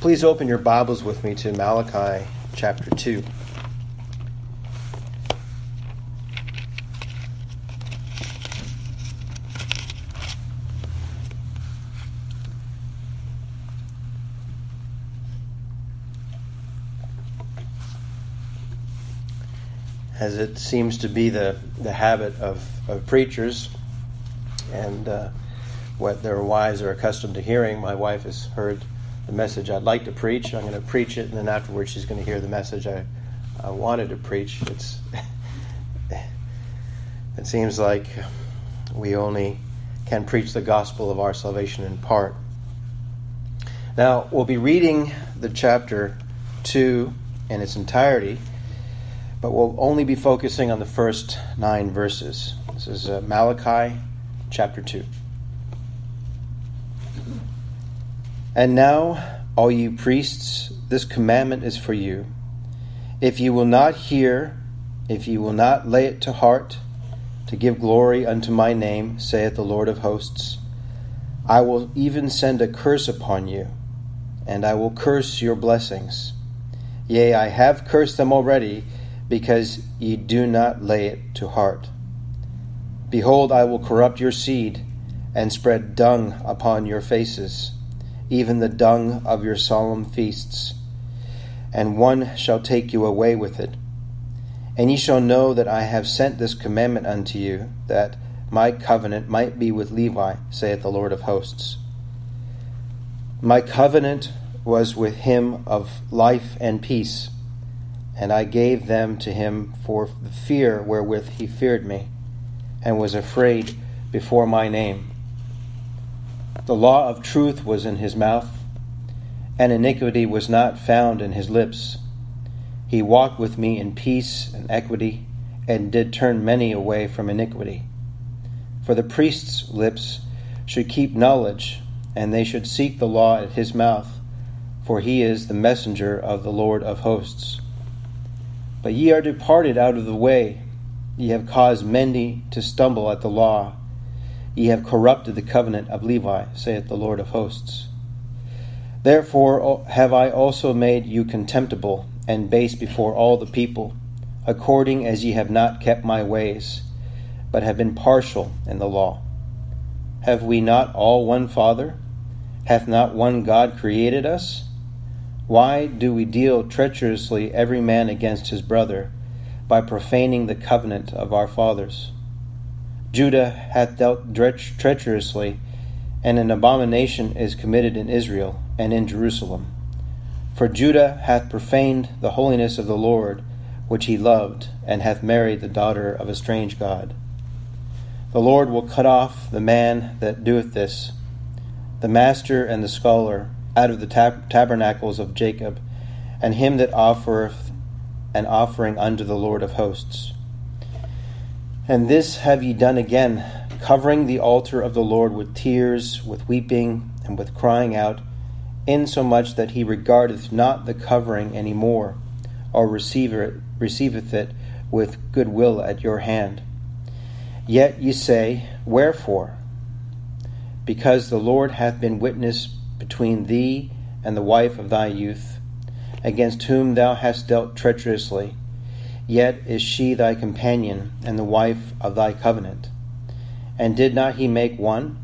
Please open your Bibles with me to Malachi chapter 2. As it seems to be the, the habit of, of preachers and uh, what their wives are accustomed to hearing, my wife has heard the message I'd like to preach. I'm going to preach it, and then afterwards she's going to hear the message I, I wanted to preach. It's it seems like we only can preach the gospel of our salvation in part. Now we'll be reading the chapter two in its entirety, but we'll only be focusing on the first nine verses. This is uh, Malachi chapter two. And now, all you priests, this commandment is for you. If you will not hear, if you will not lay it to heart, to give glory unto my name, saith the Lord of hosts, I will even send a curse upon you, and I will curse your blessings. Yea, I have cursed them already, because ye do not lay it to heart. Behold, I will corrupt your seed, and spread dung upon your faces even the dung of your solemn feasts, and one shall take you away with it. And ye shall know that I have sent this commandment unto you, that my covenant might be with Levi, saith the Lord of hosts. My covenant was with him of life and peace, and I gave them to him for the fear wherewith he feared me, and was afraid before my name. The law of truth was in his mouth, and iniquity was not found in his lips. He walked with me in peace and equity, and did turn many away from iniquity. For the priest's lips should keep knowledge, and they should seek the law at his mouth, for he is the messenger of the Lord of hosts. But ye are departed out of the way, ye have caused many to stumble at the law Ye have corrupted the covenant of Levi, saith the Lord of hosts. Therefore have I also made you contemptible and base before all the people, according as ye have not kept my ways, but have been partial in the law. Have we not all one Father? Hath not one God created us? Why do we deal treacherously every man against his brother, by profaning the covenant of our fathers? Judah hath dealt treacherously, and an abomination is committed in Israel and in Jerusalem. For Judah hath profaned the holiness of the Lord, which he loved, and hath married the daughter of a strange God. The Lord will cut off the man that doeth this, the master and the scholar, out of the tab- tabernacles of Jacob, and him that offereth an offering unto the Lord of hosts. And this have ye done again, covering the altar of the Lord with tears, with weeping, and with crying out, insomuch that he regardeth not the covering any more, or receiveth it with good will at your hand. Yet ye say, Wherefore? Because the Lord hath been witness between thee and the wife of thy youth, against whom thou hast dealt treacherously Yet is she thy companion and the wife of thy covenant. And did not he make one?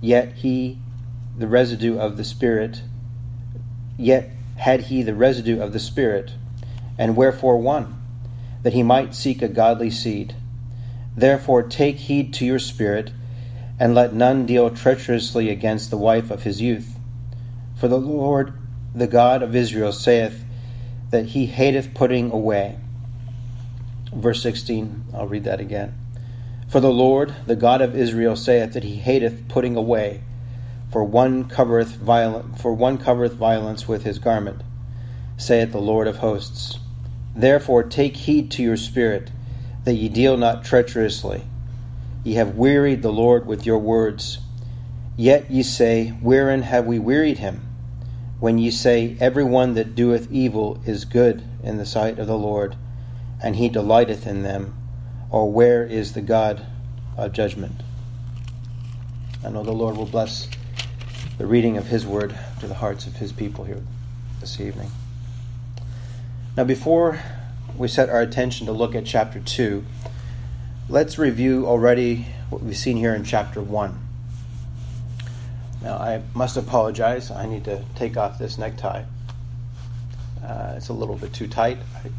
Yet he the residue of the Spirit, yet had he the residue of the Spirit. And wherefore one? That he might seek a godly seed. Therefore take heed to your spirit, and let none deal treacherously against the wife of his youth. For the Lord, the God of Israel, saith that he hateth putting away verse 16, I'll read that again. For the Lord, the God of Israel, saith that he hateth putting away, for one covereth violent, for one covereth violence with his garment, saith the Lord of hosts. Therefore take heed to your spirit, that ye deal not treacherously. Ye have wearied the Lord with your words. Yet ye say, Wherein have we wearied him? When ye say, Every one that doeth evil is good in the sight of the Lord and he delighteth in them? Or where is the God of judgment? I know the Lord will bless the reading of his word to the hearts of his people here this evening. Now, before we set our attention to look at chapter 2, let's review already what we've seen here in chapter 1. Now, I must apologize. I need to take off this necktie. Uh, it's a little bit too tight, I,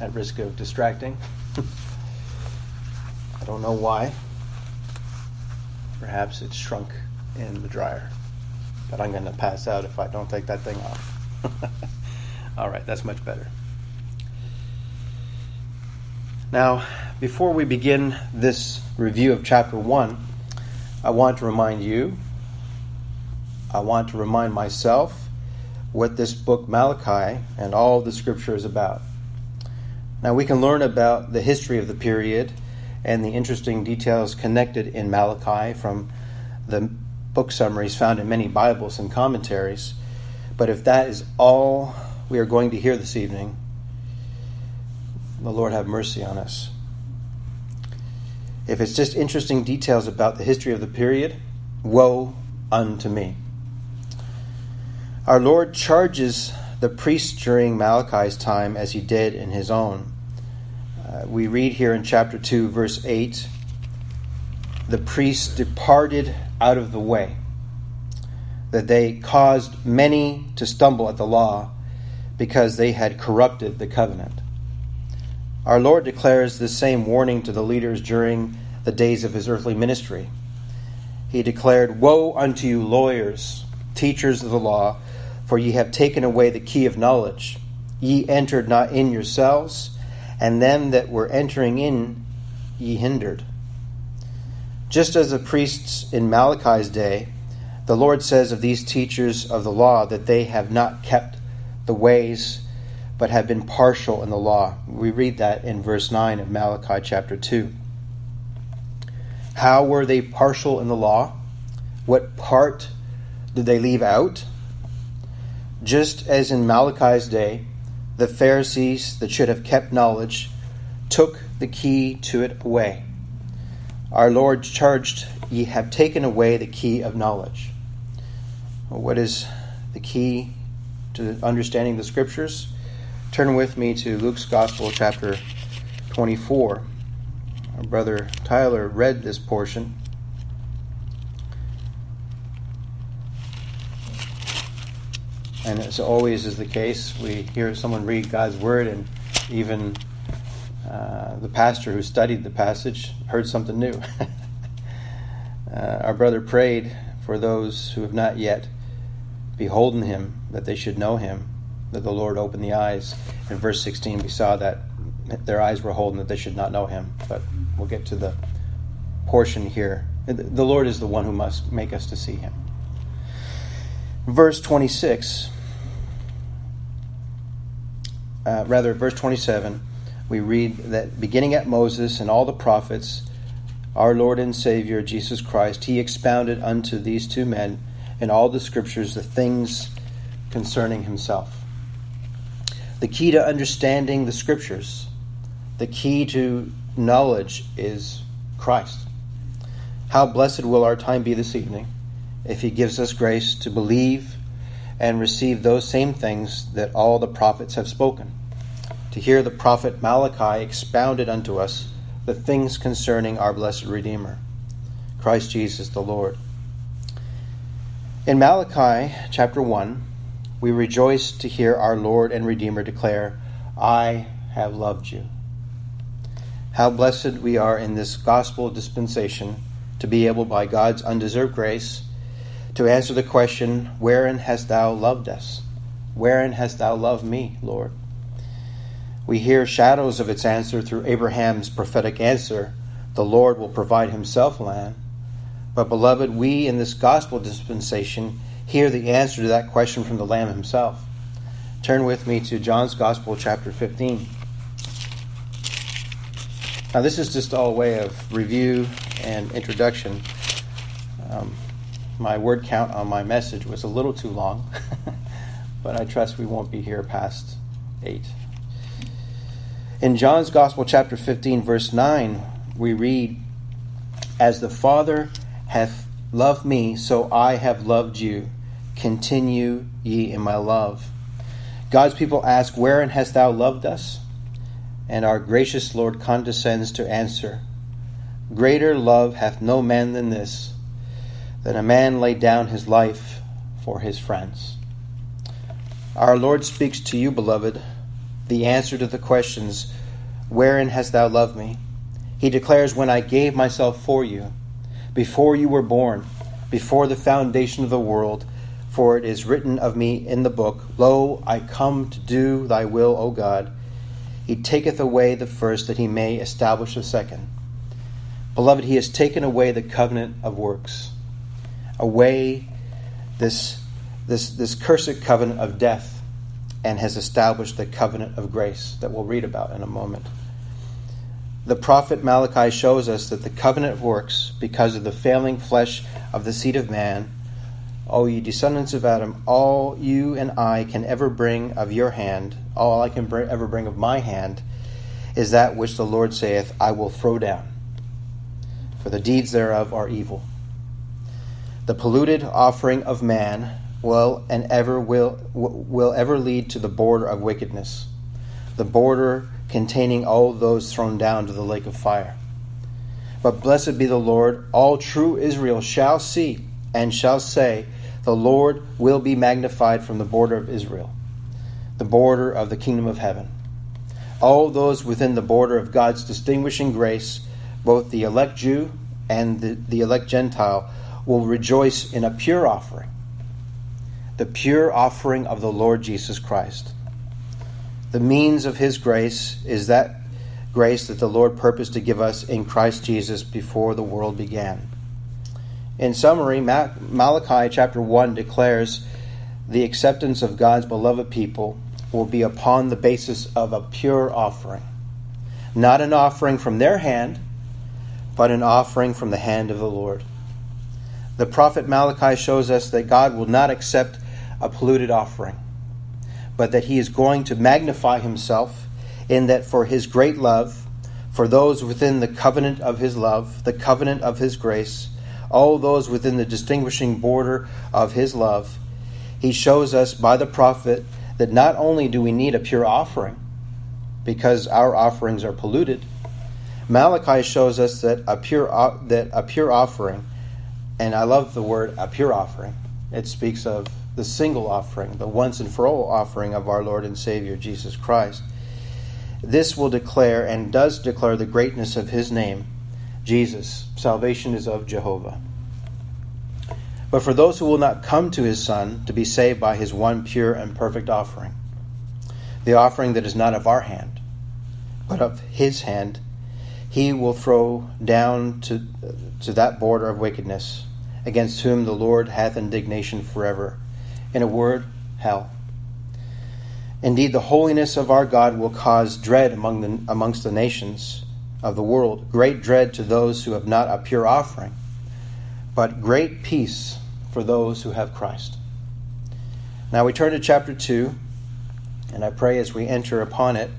at risk of distracting. I don't know why. Perhaps it's shrunk in the dryer. But I'm going to pass out if I don't take that thing off. All right, that's much better. Now, before we begin this review of chapter 1, I want to remind you, I want to remind myself what this book, Malachi, and all the scripture is about. Now, we can learn about the history of the period and the interesting details connected in Malachi from the book summaries found in many Bibles and commentaries. But if that is all we are going to hear this evening, the Lord have mercy on us. If it's just interesting details about the history of the period, woe unto me. Our Lord charges the priests during Malachi's time as he did in his own. Uh, we read here in chapter 2, verse 8 the priests departed out of the way, that they caused many to stumble at the law because they had corrupted the covenant. Our Lord declares the same warning to the leaders during the days of his earthly ministry. He declared, Woe unto you, lawyers, teachers of the law, for ye have taken away the key of knowledge. Ye entered not in yourselves, and them that were entering in ye hindered. Just as the priests in Malachi's day, the Lord says of these teachers of the law that they have not kept the ways but have been partial in the law. We read that in verse 9 of Malachi chapter 2. How were they partial in the law? What part did they leave out? Just as in Malachi's day, the Pharisees that should have kept knowledge took the key to it away. Our Lord charged, Ye have taken away the key of knowledge. What is the key to understanding the Scriptures? Turn with me to Luke's Gospel, chapter 24. Our brother Tyler read this portion. And as always is the case, we hear someone read God's Word, and even uh, the pastor who studied the passage heard something new. uh, our brother prayed for those who have not yet beholden him, that they should know him that the Lord opened the eyes. In verse 16, we saw that their eyes were holden that they should not know him. But we'll get to the portion here. The Lord is the one who must make us to see him. Verse 26, uh, rather, verse 27, we read that beginning at Moses and all the prophets, our Lord and Savior Jesus Christ, he expounded unto these two men in all the scriptures the things concerning himself. The key to understanding the scriptures, the key to knowledge is Christ. How blessed will our time be this evening if He gives us grace to believe and receive those same things that all the prophets have spoken. To hear the prophet Malachi expounded unto us the things concerning our blessed Redeemer, Christ Jesus the Lord. In Malachi chapter 1, we rejoice to hear our Lord and Redeemer declare, I have loved you. How blessed we are in this gospel dispensation to be able, by God's undeserved grace, to answer the question, Wherein hast thou loved us? Wherein hast thou loved me, Lord? We hear shadows of its answer through Abraham's prophetic answer the Lord will provide himself land. But, beloved, we in this gospel dispensation hear the answer to that question from the Lamb himself. Turn with me to John's Gospel, chapter 15. Now, this is just all a way of review and introduction. Um, my word count on my message was a little too long, but I trust we won't be here past 8. In John's Gospel, chapter 15, verse 9, we read, As the Father hath loved me, so I have loved you continue ye in my love. God's people ask, Wherein hast thou loved us? And our gracious Lord condescends to answer, Greater love hath no man than this, that a man lay down his life for his friends. Our Lord speaks to you, beloved, the answer to the questions, Wherein hast thou loved me? He declares, When I gave myself for you, before you were born, before the foundation of the world, for it is written of me in the book, Lo, I come to do thy will, O God. He taketh away the first, that he may establish the second. Beloved, he has taken away the covenant of works, away this, this, this cursed covenant of death, and has established the covenant of grace that we'll read about in a moment. The prophet Malachi shows us that the covenant works, because of the failing flesh of the seed of man, O ye descendants of Adam, all you and I can ever bring of your hand, all I can bring, ever bring of my hand, is that which the Lord saith, I will throw down, for the deeds thereof are evil. The polluted offering of man will and ever will will ever lead to the border of wickedness, the border containing all those thrown down to the lake of fire. But blessed be the Lord, all true Israel shall see and shall say, the Lord will be magnified from the border of Israel, the border of the kingdom of heaven. All those within the border of God's distinguishing grace, both the elect Jew and the, the elect Gentile, will rejoice in a pure offering, the pure offering of the Lord Jesus Christ. The means of his grace is that grace that the Lord purposed to give us in Christ Jesus before the world began. In summary, Malachi chapter 1 declares the acceptance of God's beloved people will be upon the basis of a pure offering. Not an offering from their hand, but an offering from the hand of the Lord. The prophet Malachi shows us that God will not accept a polluted offering, but that he is going to magnify himself in that for his great love, for those within the covenant of his love, the covenant of his grace, all those within the distinguishing border of his love, he shows us by the prophet that not only do we need a pure offering, because our offerings are polluted, Malachi shows us that a pure that a pure offering, and I love the word a pure offering. It speaks of the single offering, the once and for all offering of our Lord and Savior Jesus Christ. This will declare and does declare the greatness of his name Jesus. Salvation is of Jehovah. But for those who will not come to his Son to be saved by his one pure and perfect offering, the offering that is not of our hand, but of his hand, he will throw down to, to that border of wickedness, against whom the Lord hath indignation forever. In a word, hell. Indeed, the holiness of our God will cause dread among the, amongst the nations of the world, great dread to those who have not a pure offering, but great peace for those who have Christ. Now we turn to chapter 2, and I pray as we enter upon it,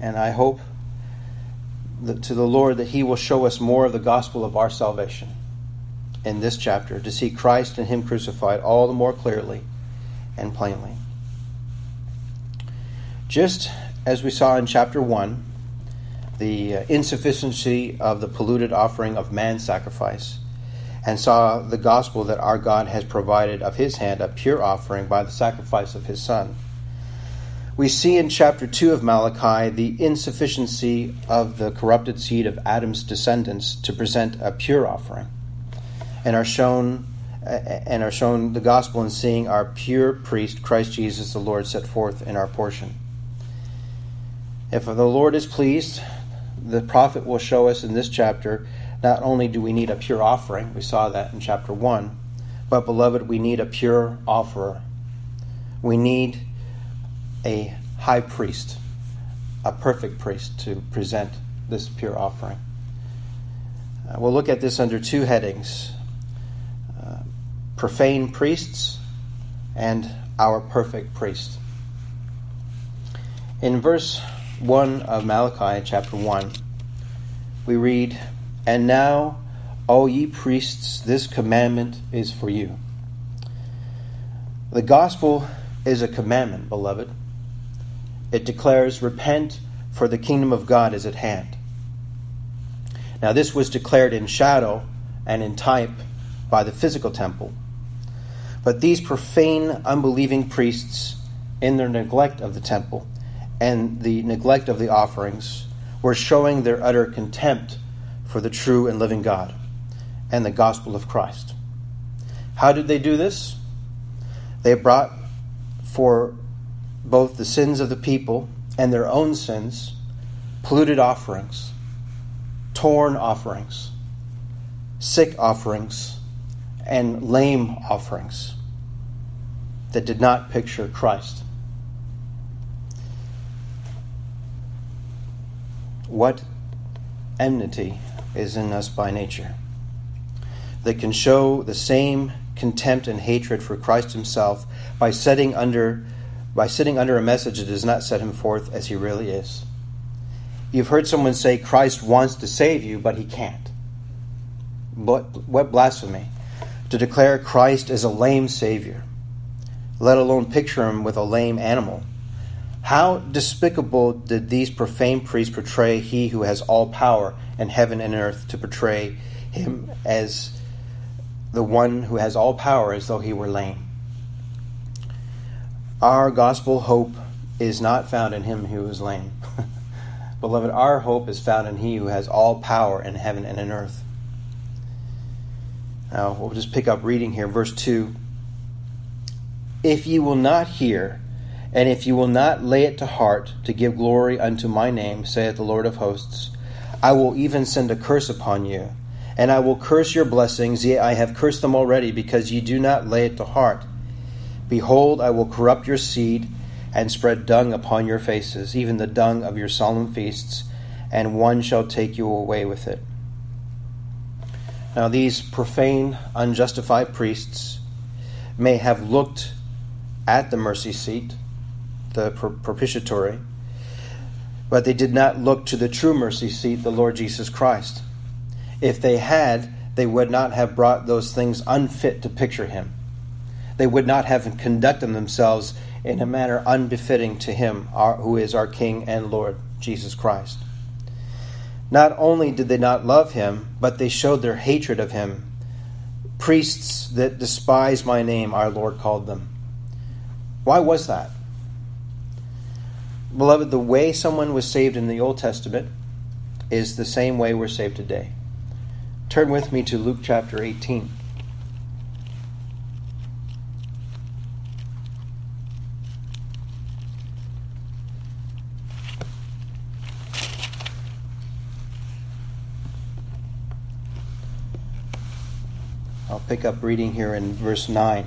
and I hope that to the Lord that He will show us more of the gospel of our salvation in this chapter, to see Christ and Him crucified all the more clearly and plainly. Just as we saw in chapter 1, the uh, insufficiency of the polluted offering of man's sacrifice, and saw the gospel that our God has provided of his hand a pure offering by the sacrifice of his Son. We see in chapter 2 of Malachi the insufficiency of the corrupted seed of Adam's descendants to present a pure offering, and are shown and are shown the gospel in seeing our pure priest Christ Jesus the Lord set forth in our portion. If the Lord is pleased, the prophet will show us in this chapter not only do we need a pure offering, we saw that in chapter 1, but beloved, we need a pure offerer. We need a high priest, a perfect priest to present this pure offering. Uh, we'll look at this under two headings profane priests and our perfect priest. In verse 1 of Malachi, chapter 1, we read, And now, O ye priests, this commandment is for you. The gospel is a commandment, beloved. It declares, Repent, for the kingdom of God is at hand. Now, this was declared in shadow and in type by the physical temple. But these profane, unbelieving priests, in their neglect of the temple and the neglect of the offerings, were showing their utter contempt for the true and living God and the gospel of Christ. How did they do this? They brought for both the sins of the people and their own sins polluted offerings, torn offerings, sick offerings, and lame offerings that did not picture Christ. What enmity is in us by nature that can show the same contempt and hatred for Christ himself by setting under by sitting under a message that does not set him forth as he really is. You've heard someone say Christ wants to save you, but he can't. But what blasphemy to declare Christ as a lame Savior, let alone picture him with a lame animal. How despicable did these profane priests portray he who has all power in heaven and earth to portray him as the one who has all power as though he were lame? Our gospel hope is not found in him who is lame. Beloved, our hope is found in he who has all power in heaven and in earth. Now, we'll just pick up reading here, verse 2. If you will not hear, and if you will not lay it to heart to give glory unto my name, saith the Lord of hosts, I will even send a curse upon you, and I will curse your blessings, yea, I have cursed them already, because ye do not lay it to heart. Behold, I will corrupt your seed, and spread dung upon your faces, even the dung of your solemn feasts, and one shall take you away with it. Now, these profane, unjustified priests may have looked at the mercy seat, the propitiatory, but they did not look to the true mercy seat, the Lord Jesus Christ. If they had, they would not have brought those things unfit to picture him. They would not have conducted themselves in a manner unbefitting to him, who is our King and Lord, Jesus Christ. Not only did they not love him, but they showed their hatred of him. Priests that despise my name, our Lord called them. Why was that? Beloved, the way someone was saved in the Old Testament is the same way we're saved today. Turn with me to Luke chapter 18. I'll pick up reading here in verse 9.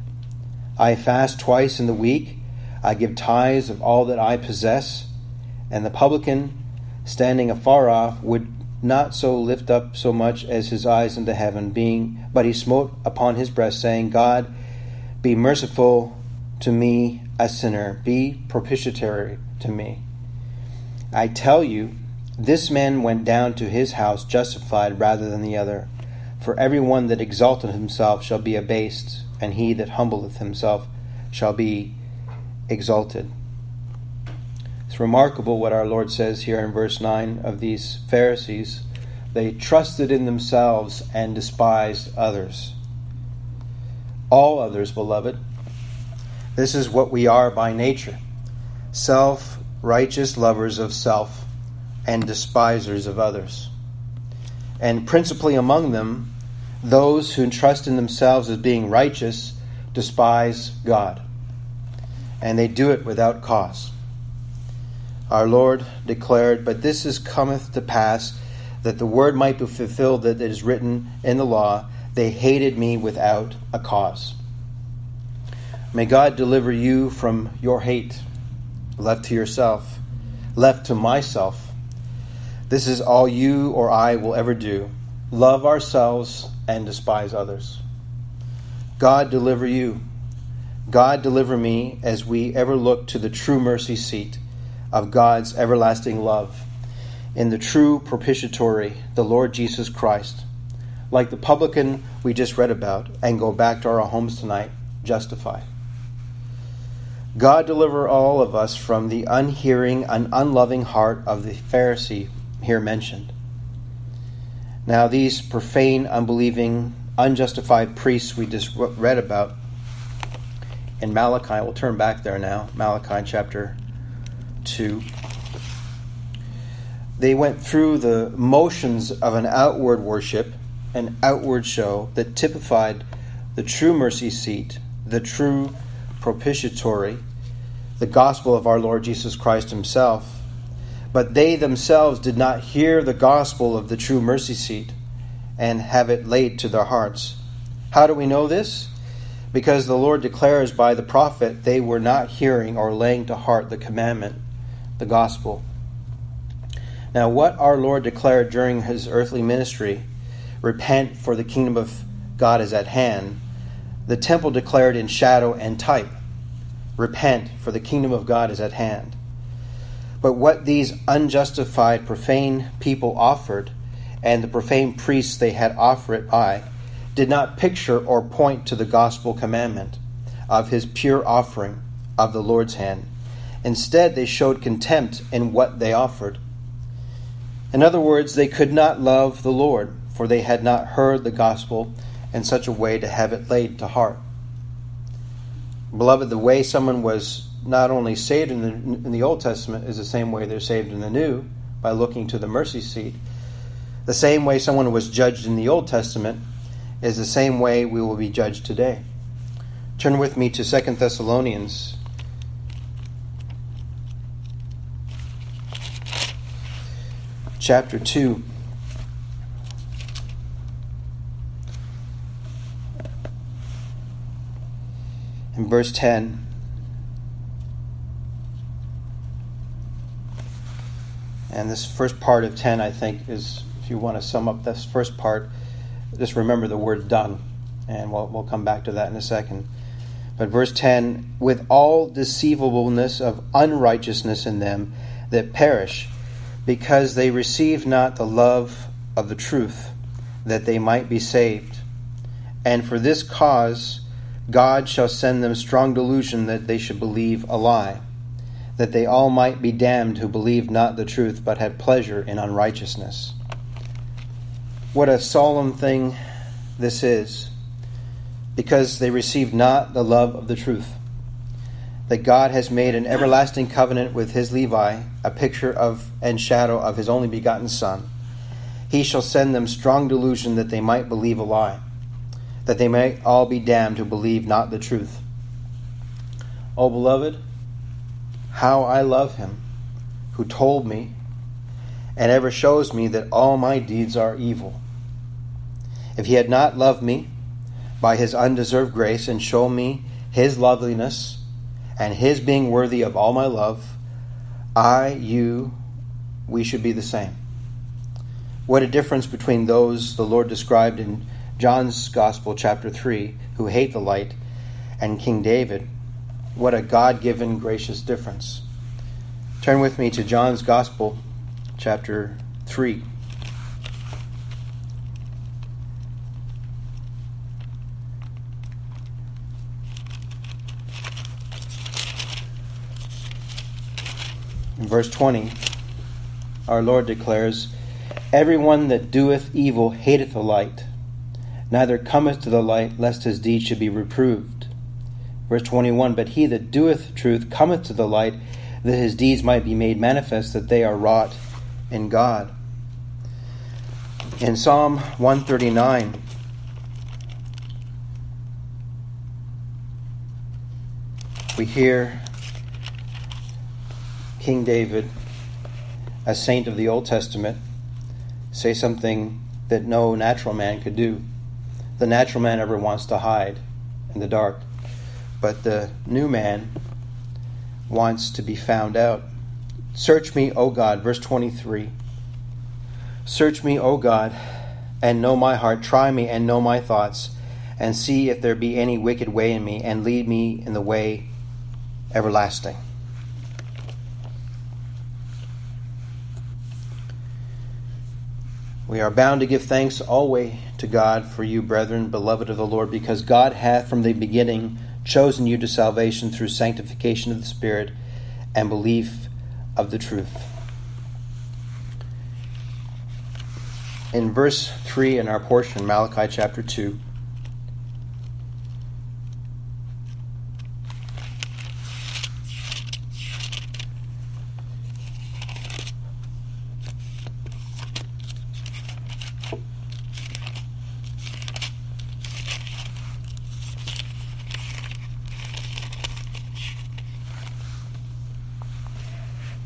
I fast twice in the week. I give tithes of all that I possess. And the publican, standing afar off, would not so lift up so much as his eyes into heaven, being but he smote upon his breast, saying, God, be merciful to me, a sinner, be propitiatory to me. I tell you, this man went down to his house justified rather than the other. For every one that exalteth himself shall be abased, and he that humbleth himself shall be exalted. It's remarkable what our Lord says here in verse 9 of these Pharisees. They trusted in themselves and despised others. All others, beloved. This is what we are by nature self righteous lovers of self and despisers of others. And principally among them, those who trust in themselves as being righteous despise God, and they do it without cause. Our Lord declared, But this is cometh to pass, that the word might be fulfilled that is written in the law, they hated me without a cause. May God deliver you from your hate, left to yourself, left to myself. This is all you or I will ever do love ourselves and despise others. God deliver you. God deliver me as we ever look to the true mercy seat of God's everlasting love in the true propitiatory, the Lord Jesus Christ, like the publican we just read about, and go back to our homes tonight justified. God deliver all of us from the unhearing and unloving heart of the Pharisee here mentioned. Now, these profane, unbelieving, unjustified priests we just read about in Malachi, we'll turn back there now, Malachi chapter 2. They went through the motions of an outward worship, an outward show that typified the true mercy seat, the true propitiatory, the gospel of our Lord Jesus Christ Himself. But they themselves did not hear the gospel of the true mercy seat and have it laid to their hearts. How do we know this? Because the Lord declares by the prophet they were not hearing or laying to heart the commandment, the gospel. Now, what our Lord declared during his earthly ministry repent, for the kingdom of God is at hand the temple declared in shadow and type Repent, for the kingdom of God is at hand. But what these unjustified, profane people offered, and the profane priests they had offered it by, did not picture or point to the gospel commandment of his pure offering of the Lord's hand. Instead, they showed contempt in what they offered. In other words, they could not love the Lord, for they had not heard the gospel in such a way to have it laid to heart. Beloved, the way someone was not only saved in the, in the Old Testament is the same way they're saved in the New by looking to the mercy seat. The same way someone was judged in the Old Testament is the same way we will be judged today. Turn with me to Second Thessalonians. Chapter 2. in verse 10. And this first part of 10, I think, is if you want to sum up this first part, just remember the word done. And we'll, we'll come back to that in a second. But verse 10 with all deceivableness of unrighteousness in them that perish, because they receive not the love of the truth, that they might be saved. And for this cause, God shall send them strong delusion that they should believe a lie, that they all might be damned who believed not the truth, but had pleasure in unrighteousness. What a solemn thing this is, because they received not the love of the truth. That God has made an everlasting covenant with his Levi, a picture of and shadow of his only begotten Son. He shall send them strong delusion that they might believe a lie that they may all be damned who believe not the truth. O beloved, how I love him who told me and ever shows me that all my deeds are evil. If he had not loved me by his undeserved grace and shown me his loveliness and his being worthy of all my love, I, you, we should be the same. What a difference between those the Lord described in John's Gospel, chapter 3, who hate the light, and King David. What a God given gracious difference. Turn with me to John's Gospel, chapter 3. In verse 20, our Lord declares, Everyone that doeth evil hateth the light neither cometh to the light, lest his deeds should be reproved. Verse 21 But he that doeth truth cometh to the light, that his deeds might be made manifest, that they are wrought in God. In Psalm 139, we hear King David, a saint of the Old Testament, say something that no natural man could do the natural man ever wants to hide in the dark. But the new man wants to be found out. Search me, O God, verse 23. Search me, O God, and know my heart. Try me and know my thoughts, and see if there be any wicked way in me, and lead me in the way everlasting. We are bound to give thanks always to God for you, brethren, beloved of the Lord, because God hath from the beginning chosen you to salvation through sanctification of the Spirit and belief of the truth. In verse 3 in our portion, Malachi chapter 2,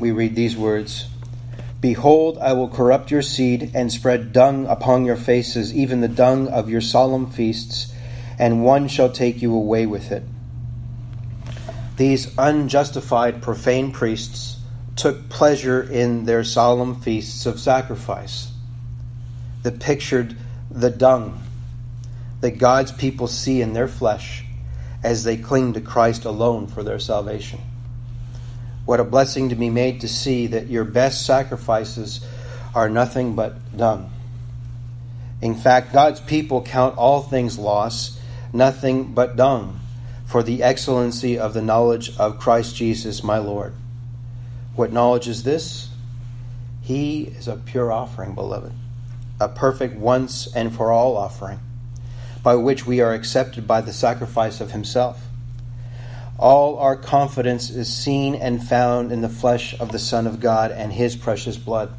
we read these words Behold, I will corrupt your seed and spread dung upon your faces, even the dung of your solemn feasts, and one shall take you away with it. These unjustified, profane priests took pleasure in their solemn feasts of sacrifice that pictured the dung that God's people see in their flesh as they cling to Christ alone for their salvation. What a blessing to be made to see that your best sacrifices are nothing but dung. In fact, God's people count all things loss, nothing but dung, for the excellency of the knowledge of Christ Jesus my Lord. What knowledge is this? He is a pure offering, beloved, a perfect once and for all offering, by which we are accepted by the sacrifice of Himself. All our confidence is seen and found in the flesh of the Son of God and his precious blood.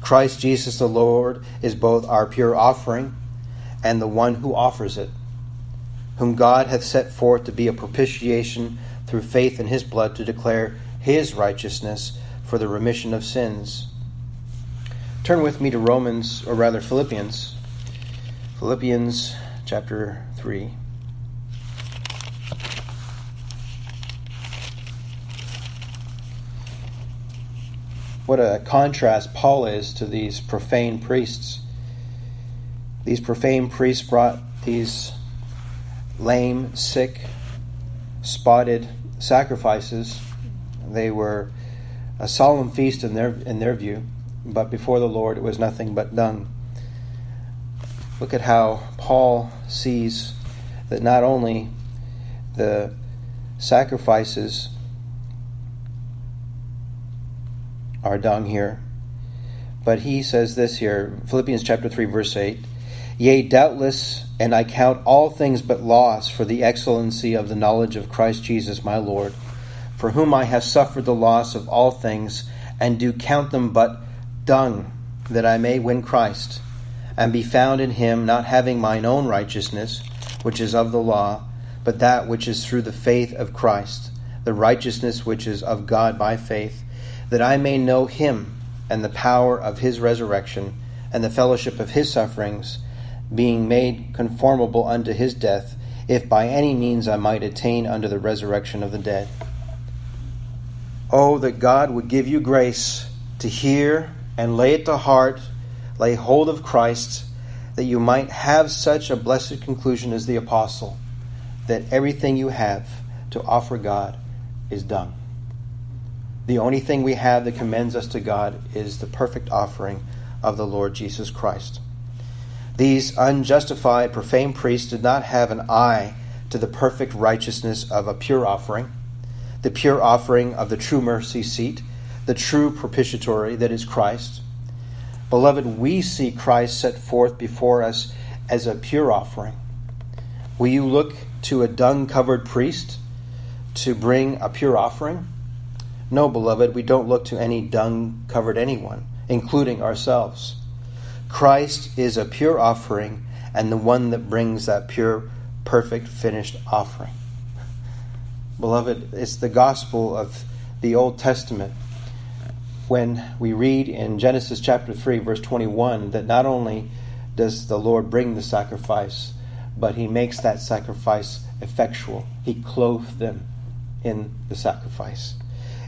Christ Jesus the Lord is both our pure offering and the one who offers it, whom God hath set forth to be a propitiation through faith in his blood to declare his righteousness for the remission of sins. Turn with me to Romans, or rather Philippians. Philippians chapter 3. What a contrast Paul is to these profane priests. These profane priests brought these lame, sick, spotted sacrifices. They were a solemn feast in their in their view, but before the Lord it was nothing but dung. Look at how Paul sees that not only the sacrifices are dung here. But he says this here, Philippians chapter 3 verse 8, Yea, doubtless, and I count all things but loss for the excellency of the knowledge of Christ Jesus my Lord, for whom I have suffered the loss of all things, and do count them but dung, that I may win Christ, and be found in him, not having mine own righteousness, which is of the law, but that which is through the faith of Christ, the righteousness which is of God by faith that I may know him and the power of his resurrection and the fellowship of his sufferings, being made conformable unto his death, if by any means I might attain unto the resurrection of the dead. Oh, that God would give you grace to hear and lay it to heart, lay hold of Christ, that you might have such a blessed conclusion as the apostle, that everything you have to offer God is done. The only thing we have that commends us to God is the perfect offering of the Lord Jesus Christ. These unjustified, profane priests did not have an eye to the perfect righteousness of a pure offering, the pure offering of the true mercy seat, the true propitiatory that is Christ. Beloved, we see Christ set forth before us as a pure offering. Will you look to a dung covered priest to bring a pure offering? No, beloved, we don't look to any dung covered anyone, including ourselves. Christ is a pure offering and the one that brings that pure, perfect, finished offering. Beloved, it's the gospel of the Old Testament when we read in Genesis chapter 3, verse 21, that not only does the Lord bring the sacrifice, but he makes that sacrifice effectual. He clothed them in the sacrifice.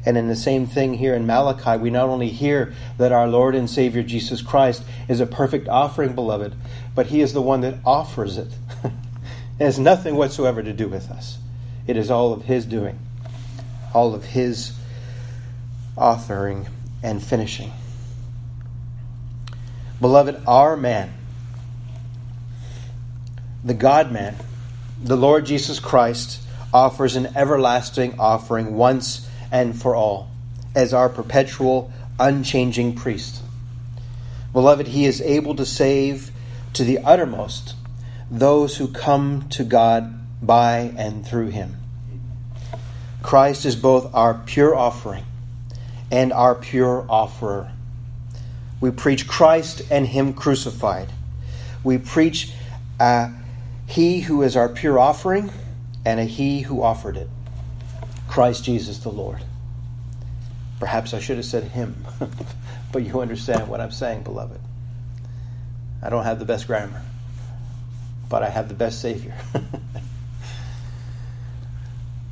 And in the same thing here in Malachi, we not only hear that our Lord and Savior Jesus Christ is a perfect offering, beloved, but he is the one that offers it. it has nothing whatsoever to do with us. It is all of his doing, all of his authoring and finishing. Beloved, our man, the God man, the Lord Jesus Christ, offers an everlasting offering once and for all as our perpetual, unchanging priest. Beloved, he is able to save to the uttermost those who come to God by and through him. Christ is both our pure offering and our pure offerer. We preach Christ and Him crucified. We preach uh, He who is our pure offering and a He who offered it Christ Jesus the Lord. Perhaps I should have said Him, but you understand what I'm saying, beloved. I don't have the best grammar, but I have the best Savior.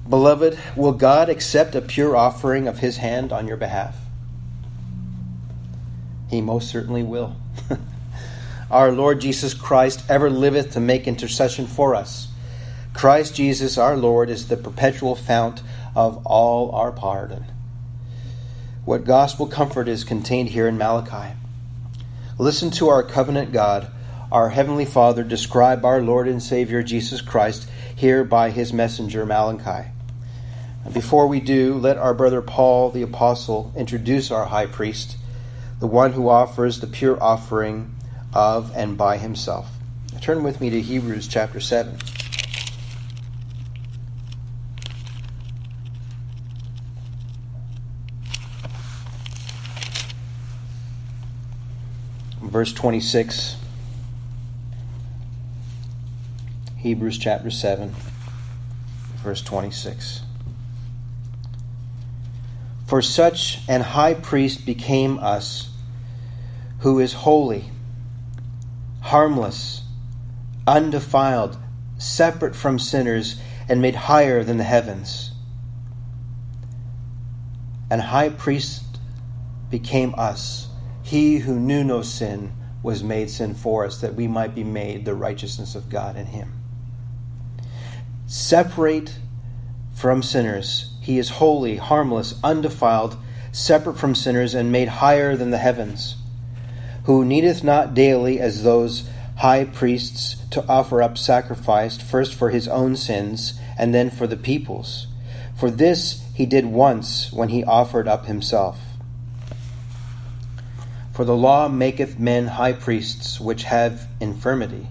Beloved, will God accept a pure offering of His hand on your behalf? He most certainly will. our Lord Jesus Christ ever liveth to make intercession for us. Christ Jesus our Lord is the perpetual fount of all our pardon. What gospel comfort is contained here in Malachi? Listen to our covenant God, our Heavenly Father, describe our Lord and Savior Jesus Christ here by his messenger Malachi. Before we do, let our brother Paul the Apostle introduce our high priest the one who offers the pure offering of and by himself. Turn with me to Hebrews chapter 7. Verse 26. Hebrews chapter 7, verse 26. For such an high priest became us, who is holy, harmless, undefiled, separate from sinners, and made higher than the heavens. And high priest became us. He who knew no sin was made sin for us, that we might be made the righteousness of God in him. Separate from sinners he is holy, harmless, undefiled, separate from sinners, and made higher than the heavens, who needeth not daily as those high priests to offer up sacrifice, first for his own sins, and then for the people's. For this he did once when he offered up himself. For the law maketh men high priests which have infirmity,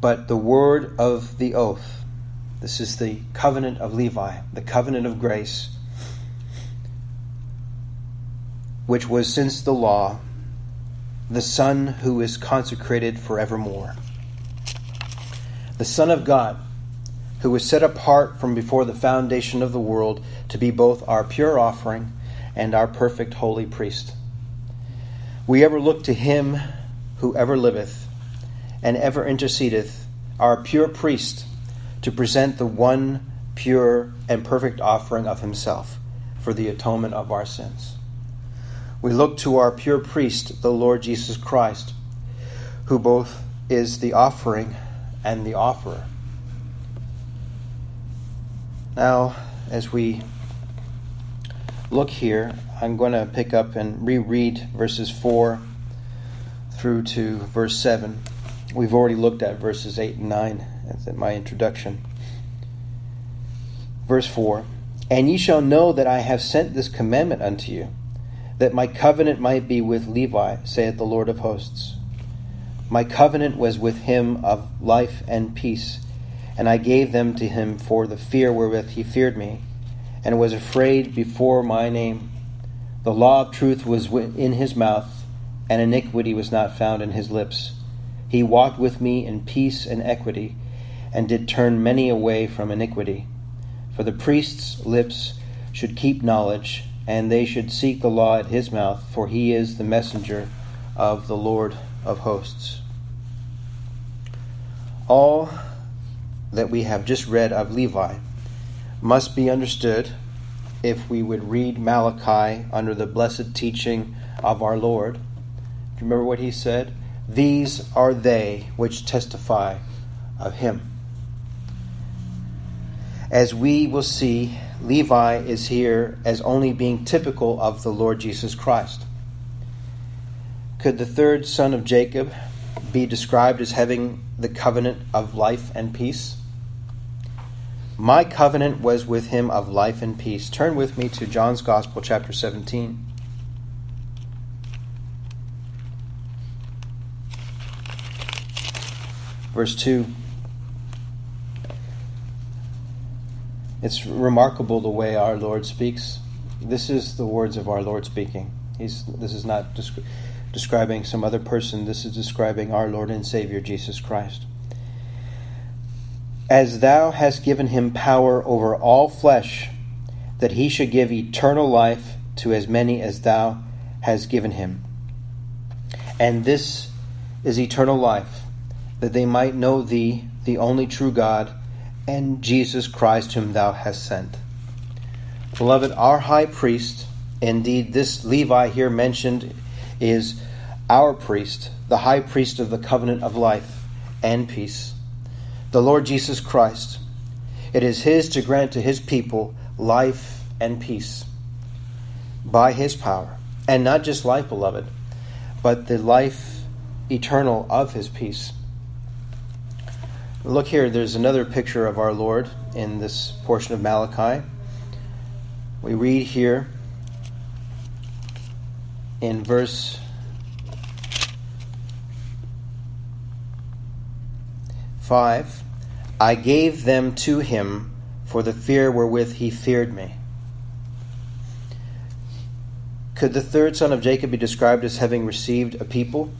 but the word of the oath, this is the covenant of Levi, the covenant of grace, which was since the law, the Son who is consecrated forevermore. The Son of God, who was set apart from before the foundation of the world to be both our pure offering and our perfect holy priest. We ever look to him who ever liveth and ever intercedeth, our pure priest to present the one pure and perfect offering of himself for the atonement of our sins. We look to our pure priest, the Lord Jesus Christ, who both is the offering and the offerer. Now, as we look here, I'm going to pick up and reread verses 4 through to verse 7. We've already looked at verses 8 and 9 as in my introduction. Verse 4 And ye shall know that I have sent this commandment unto you, that my covenant might be with Levi, saith the Lord of hosts. My covenant was with him of life and peace, and I gave them to him for the fear wherewith he feared me, and was afraid before my name. The law of truth was in his mouth, and iniquity was not found in his lips. He walked with me in peace and equity, and did turn many away from iniquity. For the priest's lips should keep knowledge, and they should seek the law at his mouth, for he is the messenger of the Lord of hosts. All that we have just read of Levi must be understood if we would read Malachi under the blessed teaching of our Lord. Do you remember what he said? These are they which testify of him. As we will see, Levi is here as only being typical of the Lord Jesus Christ. Could the third son of Jacob be described as having the covenant of life and peace? My covenant was with him of life and peace. Turn with me to John's Gospel, chapter 17. Verse 2. It's remarkable the way our Lord speaks. This is the words of our Lord speaking. He's, this is not descri- describing some other person, this is describing our Lord and Savior Jesus Christ. As thou hast given him power over all flesh, that he should give eternal life to as many as thou hast given him. And this is eternal life, that they might know thee, the only true God and Jesus Christ, whom thou hast sent. Beloved, our high priest, indeed, this Levi here mentioned is our priest, the high priest of the covenant of life and peace, the Lord Jesus Christ. It is his to grant to his people life and peace by his power. And not just life, beloved, but the life eternal of his peace. Look here, there's another picture of our Lord in this portion of Malachi. We read here in verse 5 I gave them to him for the fear wherewith he feared me. Could the third son of Jacob be described as having received a people?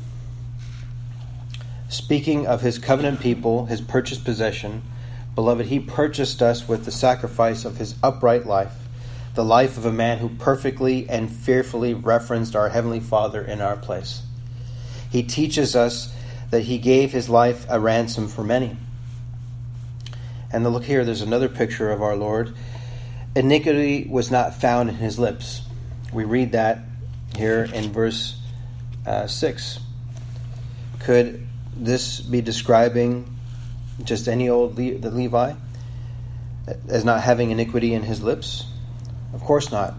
Speaking of his covenant people, his purchased possession, beloved, he purchased us with the sacrifice of his upright life, the life of a man who perfectly and fearfully referenced our Heavenly Father in our place. He teaches us that he gave his life a ransom for many. And look here, there's another picture of our Lord. Iniquity was not found in his lips. We read that here in verse uh, 6. Could this be describing just any old Le- the Levi as not having iniquity in his lips? Of course not.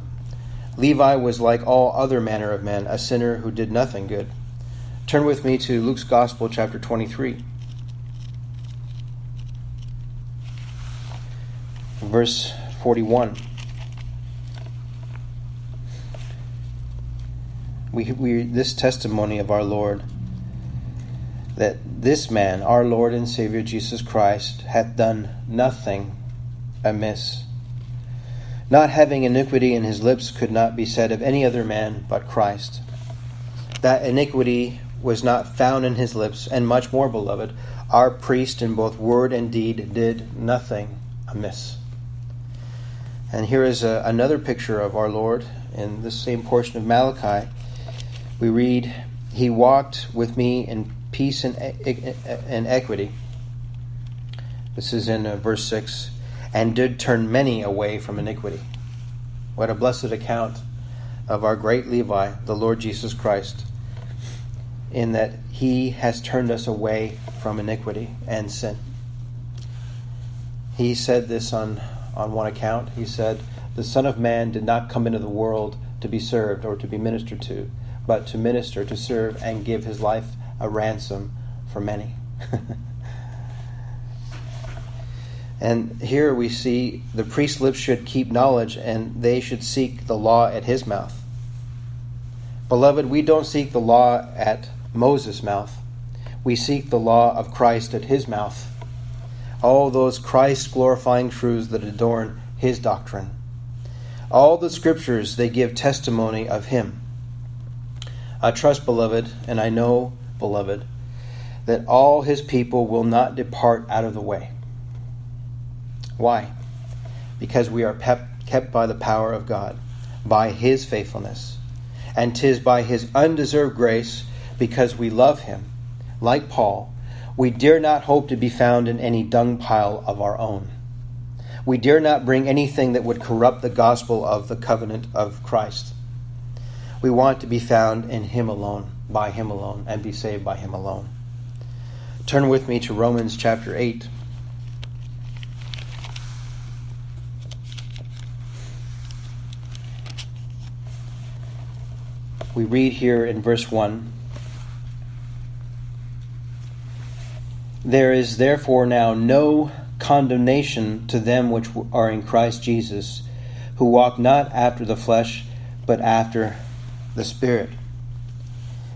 Levi was like all other manner of men, a sinner who did nothing good. Turn with me to Luke's Gospel, chapter 23. Verse 41. We, we, this testimony of our Lord that this man, our Lord and Savior Jesus Christ, hath done nothing amiss. Not having iniquity in his lips could not be said of any other man but Christ. That iniquity was not found in his lips, and much more, beloved, our priest in both word and deed did nothing amiss. And here is a, another picture of our Lord in this same portion of Malachi. We read, He walked with me in peace and, and equity. This is in uh, verse 6 and did turn many away from iniquity. What a blessed account of our great Levi, the Lord Jesus Christ, in that he has turned us away from iniquity and sin. He said this on, on one account. He said, The Son of Man did not come into the world to be served or to be ministered to, but to minister, to serve, and give his life a ransom for many. and here we see the priest's lips should keep knowledge and they should seek the law at his mouth. Beloved, we don't seek the law at Moses' mouth. We seek the law of Christ at his mouth. All those Christ glorifying truths that adorn his doctrine. All the scriptures, they give testimony of him. I trust, beloved, and I know beloved, that all his people will not depart out of the way. Why? Because we are pep- kept by the power of God, by his faithfulness. And tis by his undeserved grace, because we love him, like Paul, We dare not hope to be found in any dung pile of our own. We dare not bring anything that would corrupt the gospel of the covenant of Christ. We want to be found in Him alone, by Him alone, and be saved by Him alone. Turn with me to Romans chapter 8. We read here in verse 1 There is therefore now no condemnation to them which are in Christ Jesus, who walk not after the flesh, but after the Spirit.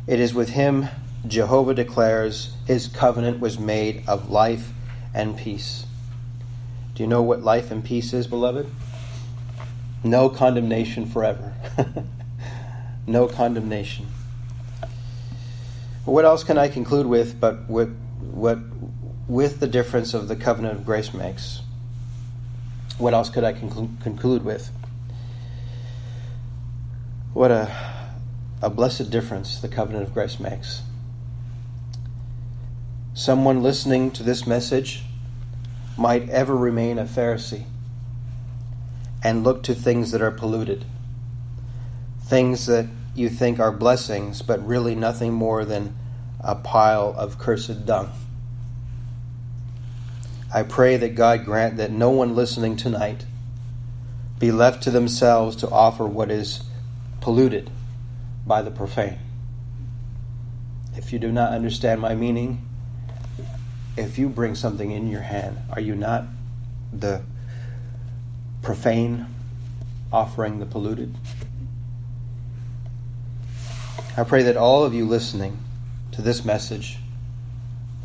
It is with him, Jehovah declares, his covenant was made of life and peace. Do you know what life and peace is, beloved? No condemnation forever. no condemnation. What else can I conclude with but what, what with the difference of the covenant of grace makes? What else could I conclu- conclude with? What a, a blessed difference the covenant of grace makes. Someone listening to this message might ever remain a Pharisee and look to things that are polluted, things that you think are blessings, but really nothing more than a pile of cursed dung. I pray that God grant that no one listening tonight be left to themselves to offer what is polluted by the profane. If you do not understand my meaning, if you bring something in your hand, are you not the profane offering the polluted? I pray that all of you listening to this message,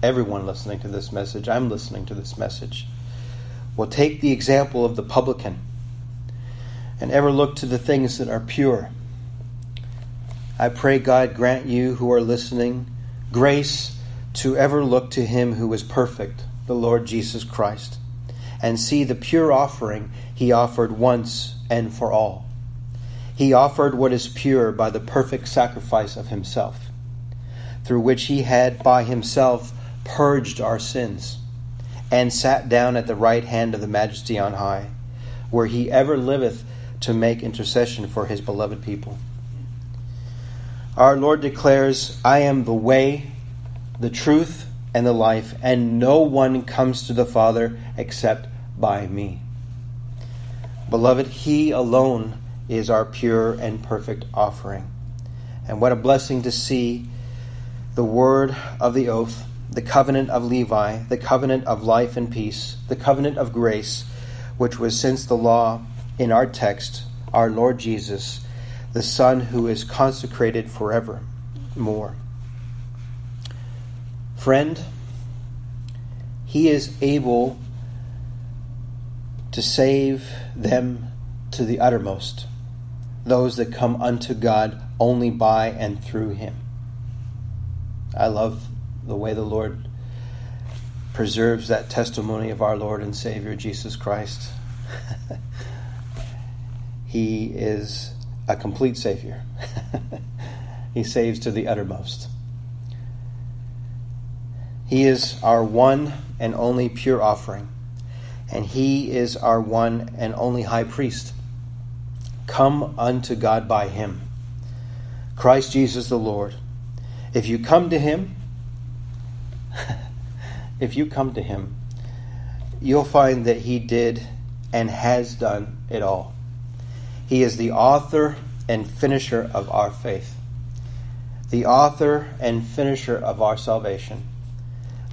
everyone listening to this message, I'm listening to this message, will take the example of the publican and ever look to the things that are pure. I pray God grant you who are listening grace to ever look to him who is perfect, the Lord Jesus Christ, and see the pure offering he offered once and for all. He offered what is pure by the perfect sacrifice of himself, through which he had by himself purged our sins, and sat down at the right hand of the Majesty on high, where he ever liveth to make intercession for his beloved people. Our Lord declares, I am the way, the truth, and the life, and no one comes to the Father except by me. Beloved, He alone is our pure and perfect offering. And what a blessing to see the word of the oath, the covenant of Levi, the covenant of life and peace, the covenant of grace, which was since the law in our text, our Lord Jesus, the Son who is consecrated forever more. Friend, He is able to save them to the uttermost, those that come unto God only by and through Him. I love the way the Lord preserves that testimony of our Lord and Savior Jesus Christ. he is a complete Savior. he saves to the uttermost. He is our one and only pure offering and he is our one and only high priest. Come unto God by him. Christ Jesus the Lord. If you come to him, if you come to him, you'll find that he did and has done it all. He is the author and finisher of our faith, the author and finisher of our salvation,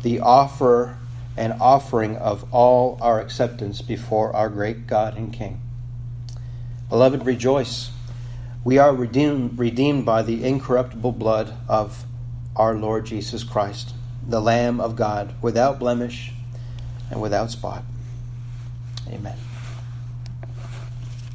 the offerer and offering of all our acceptance before our great God and King. Beloved, rejoice. We are redeemed, redeemed by the incorruptible blood of our Lord Jesus Christ, the Lamb of God, without blemish and without spot. Amen.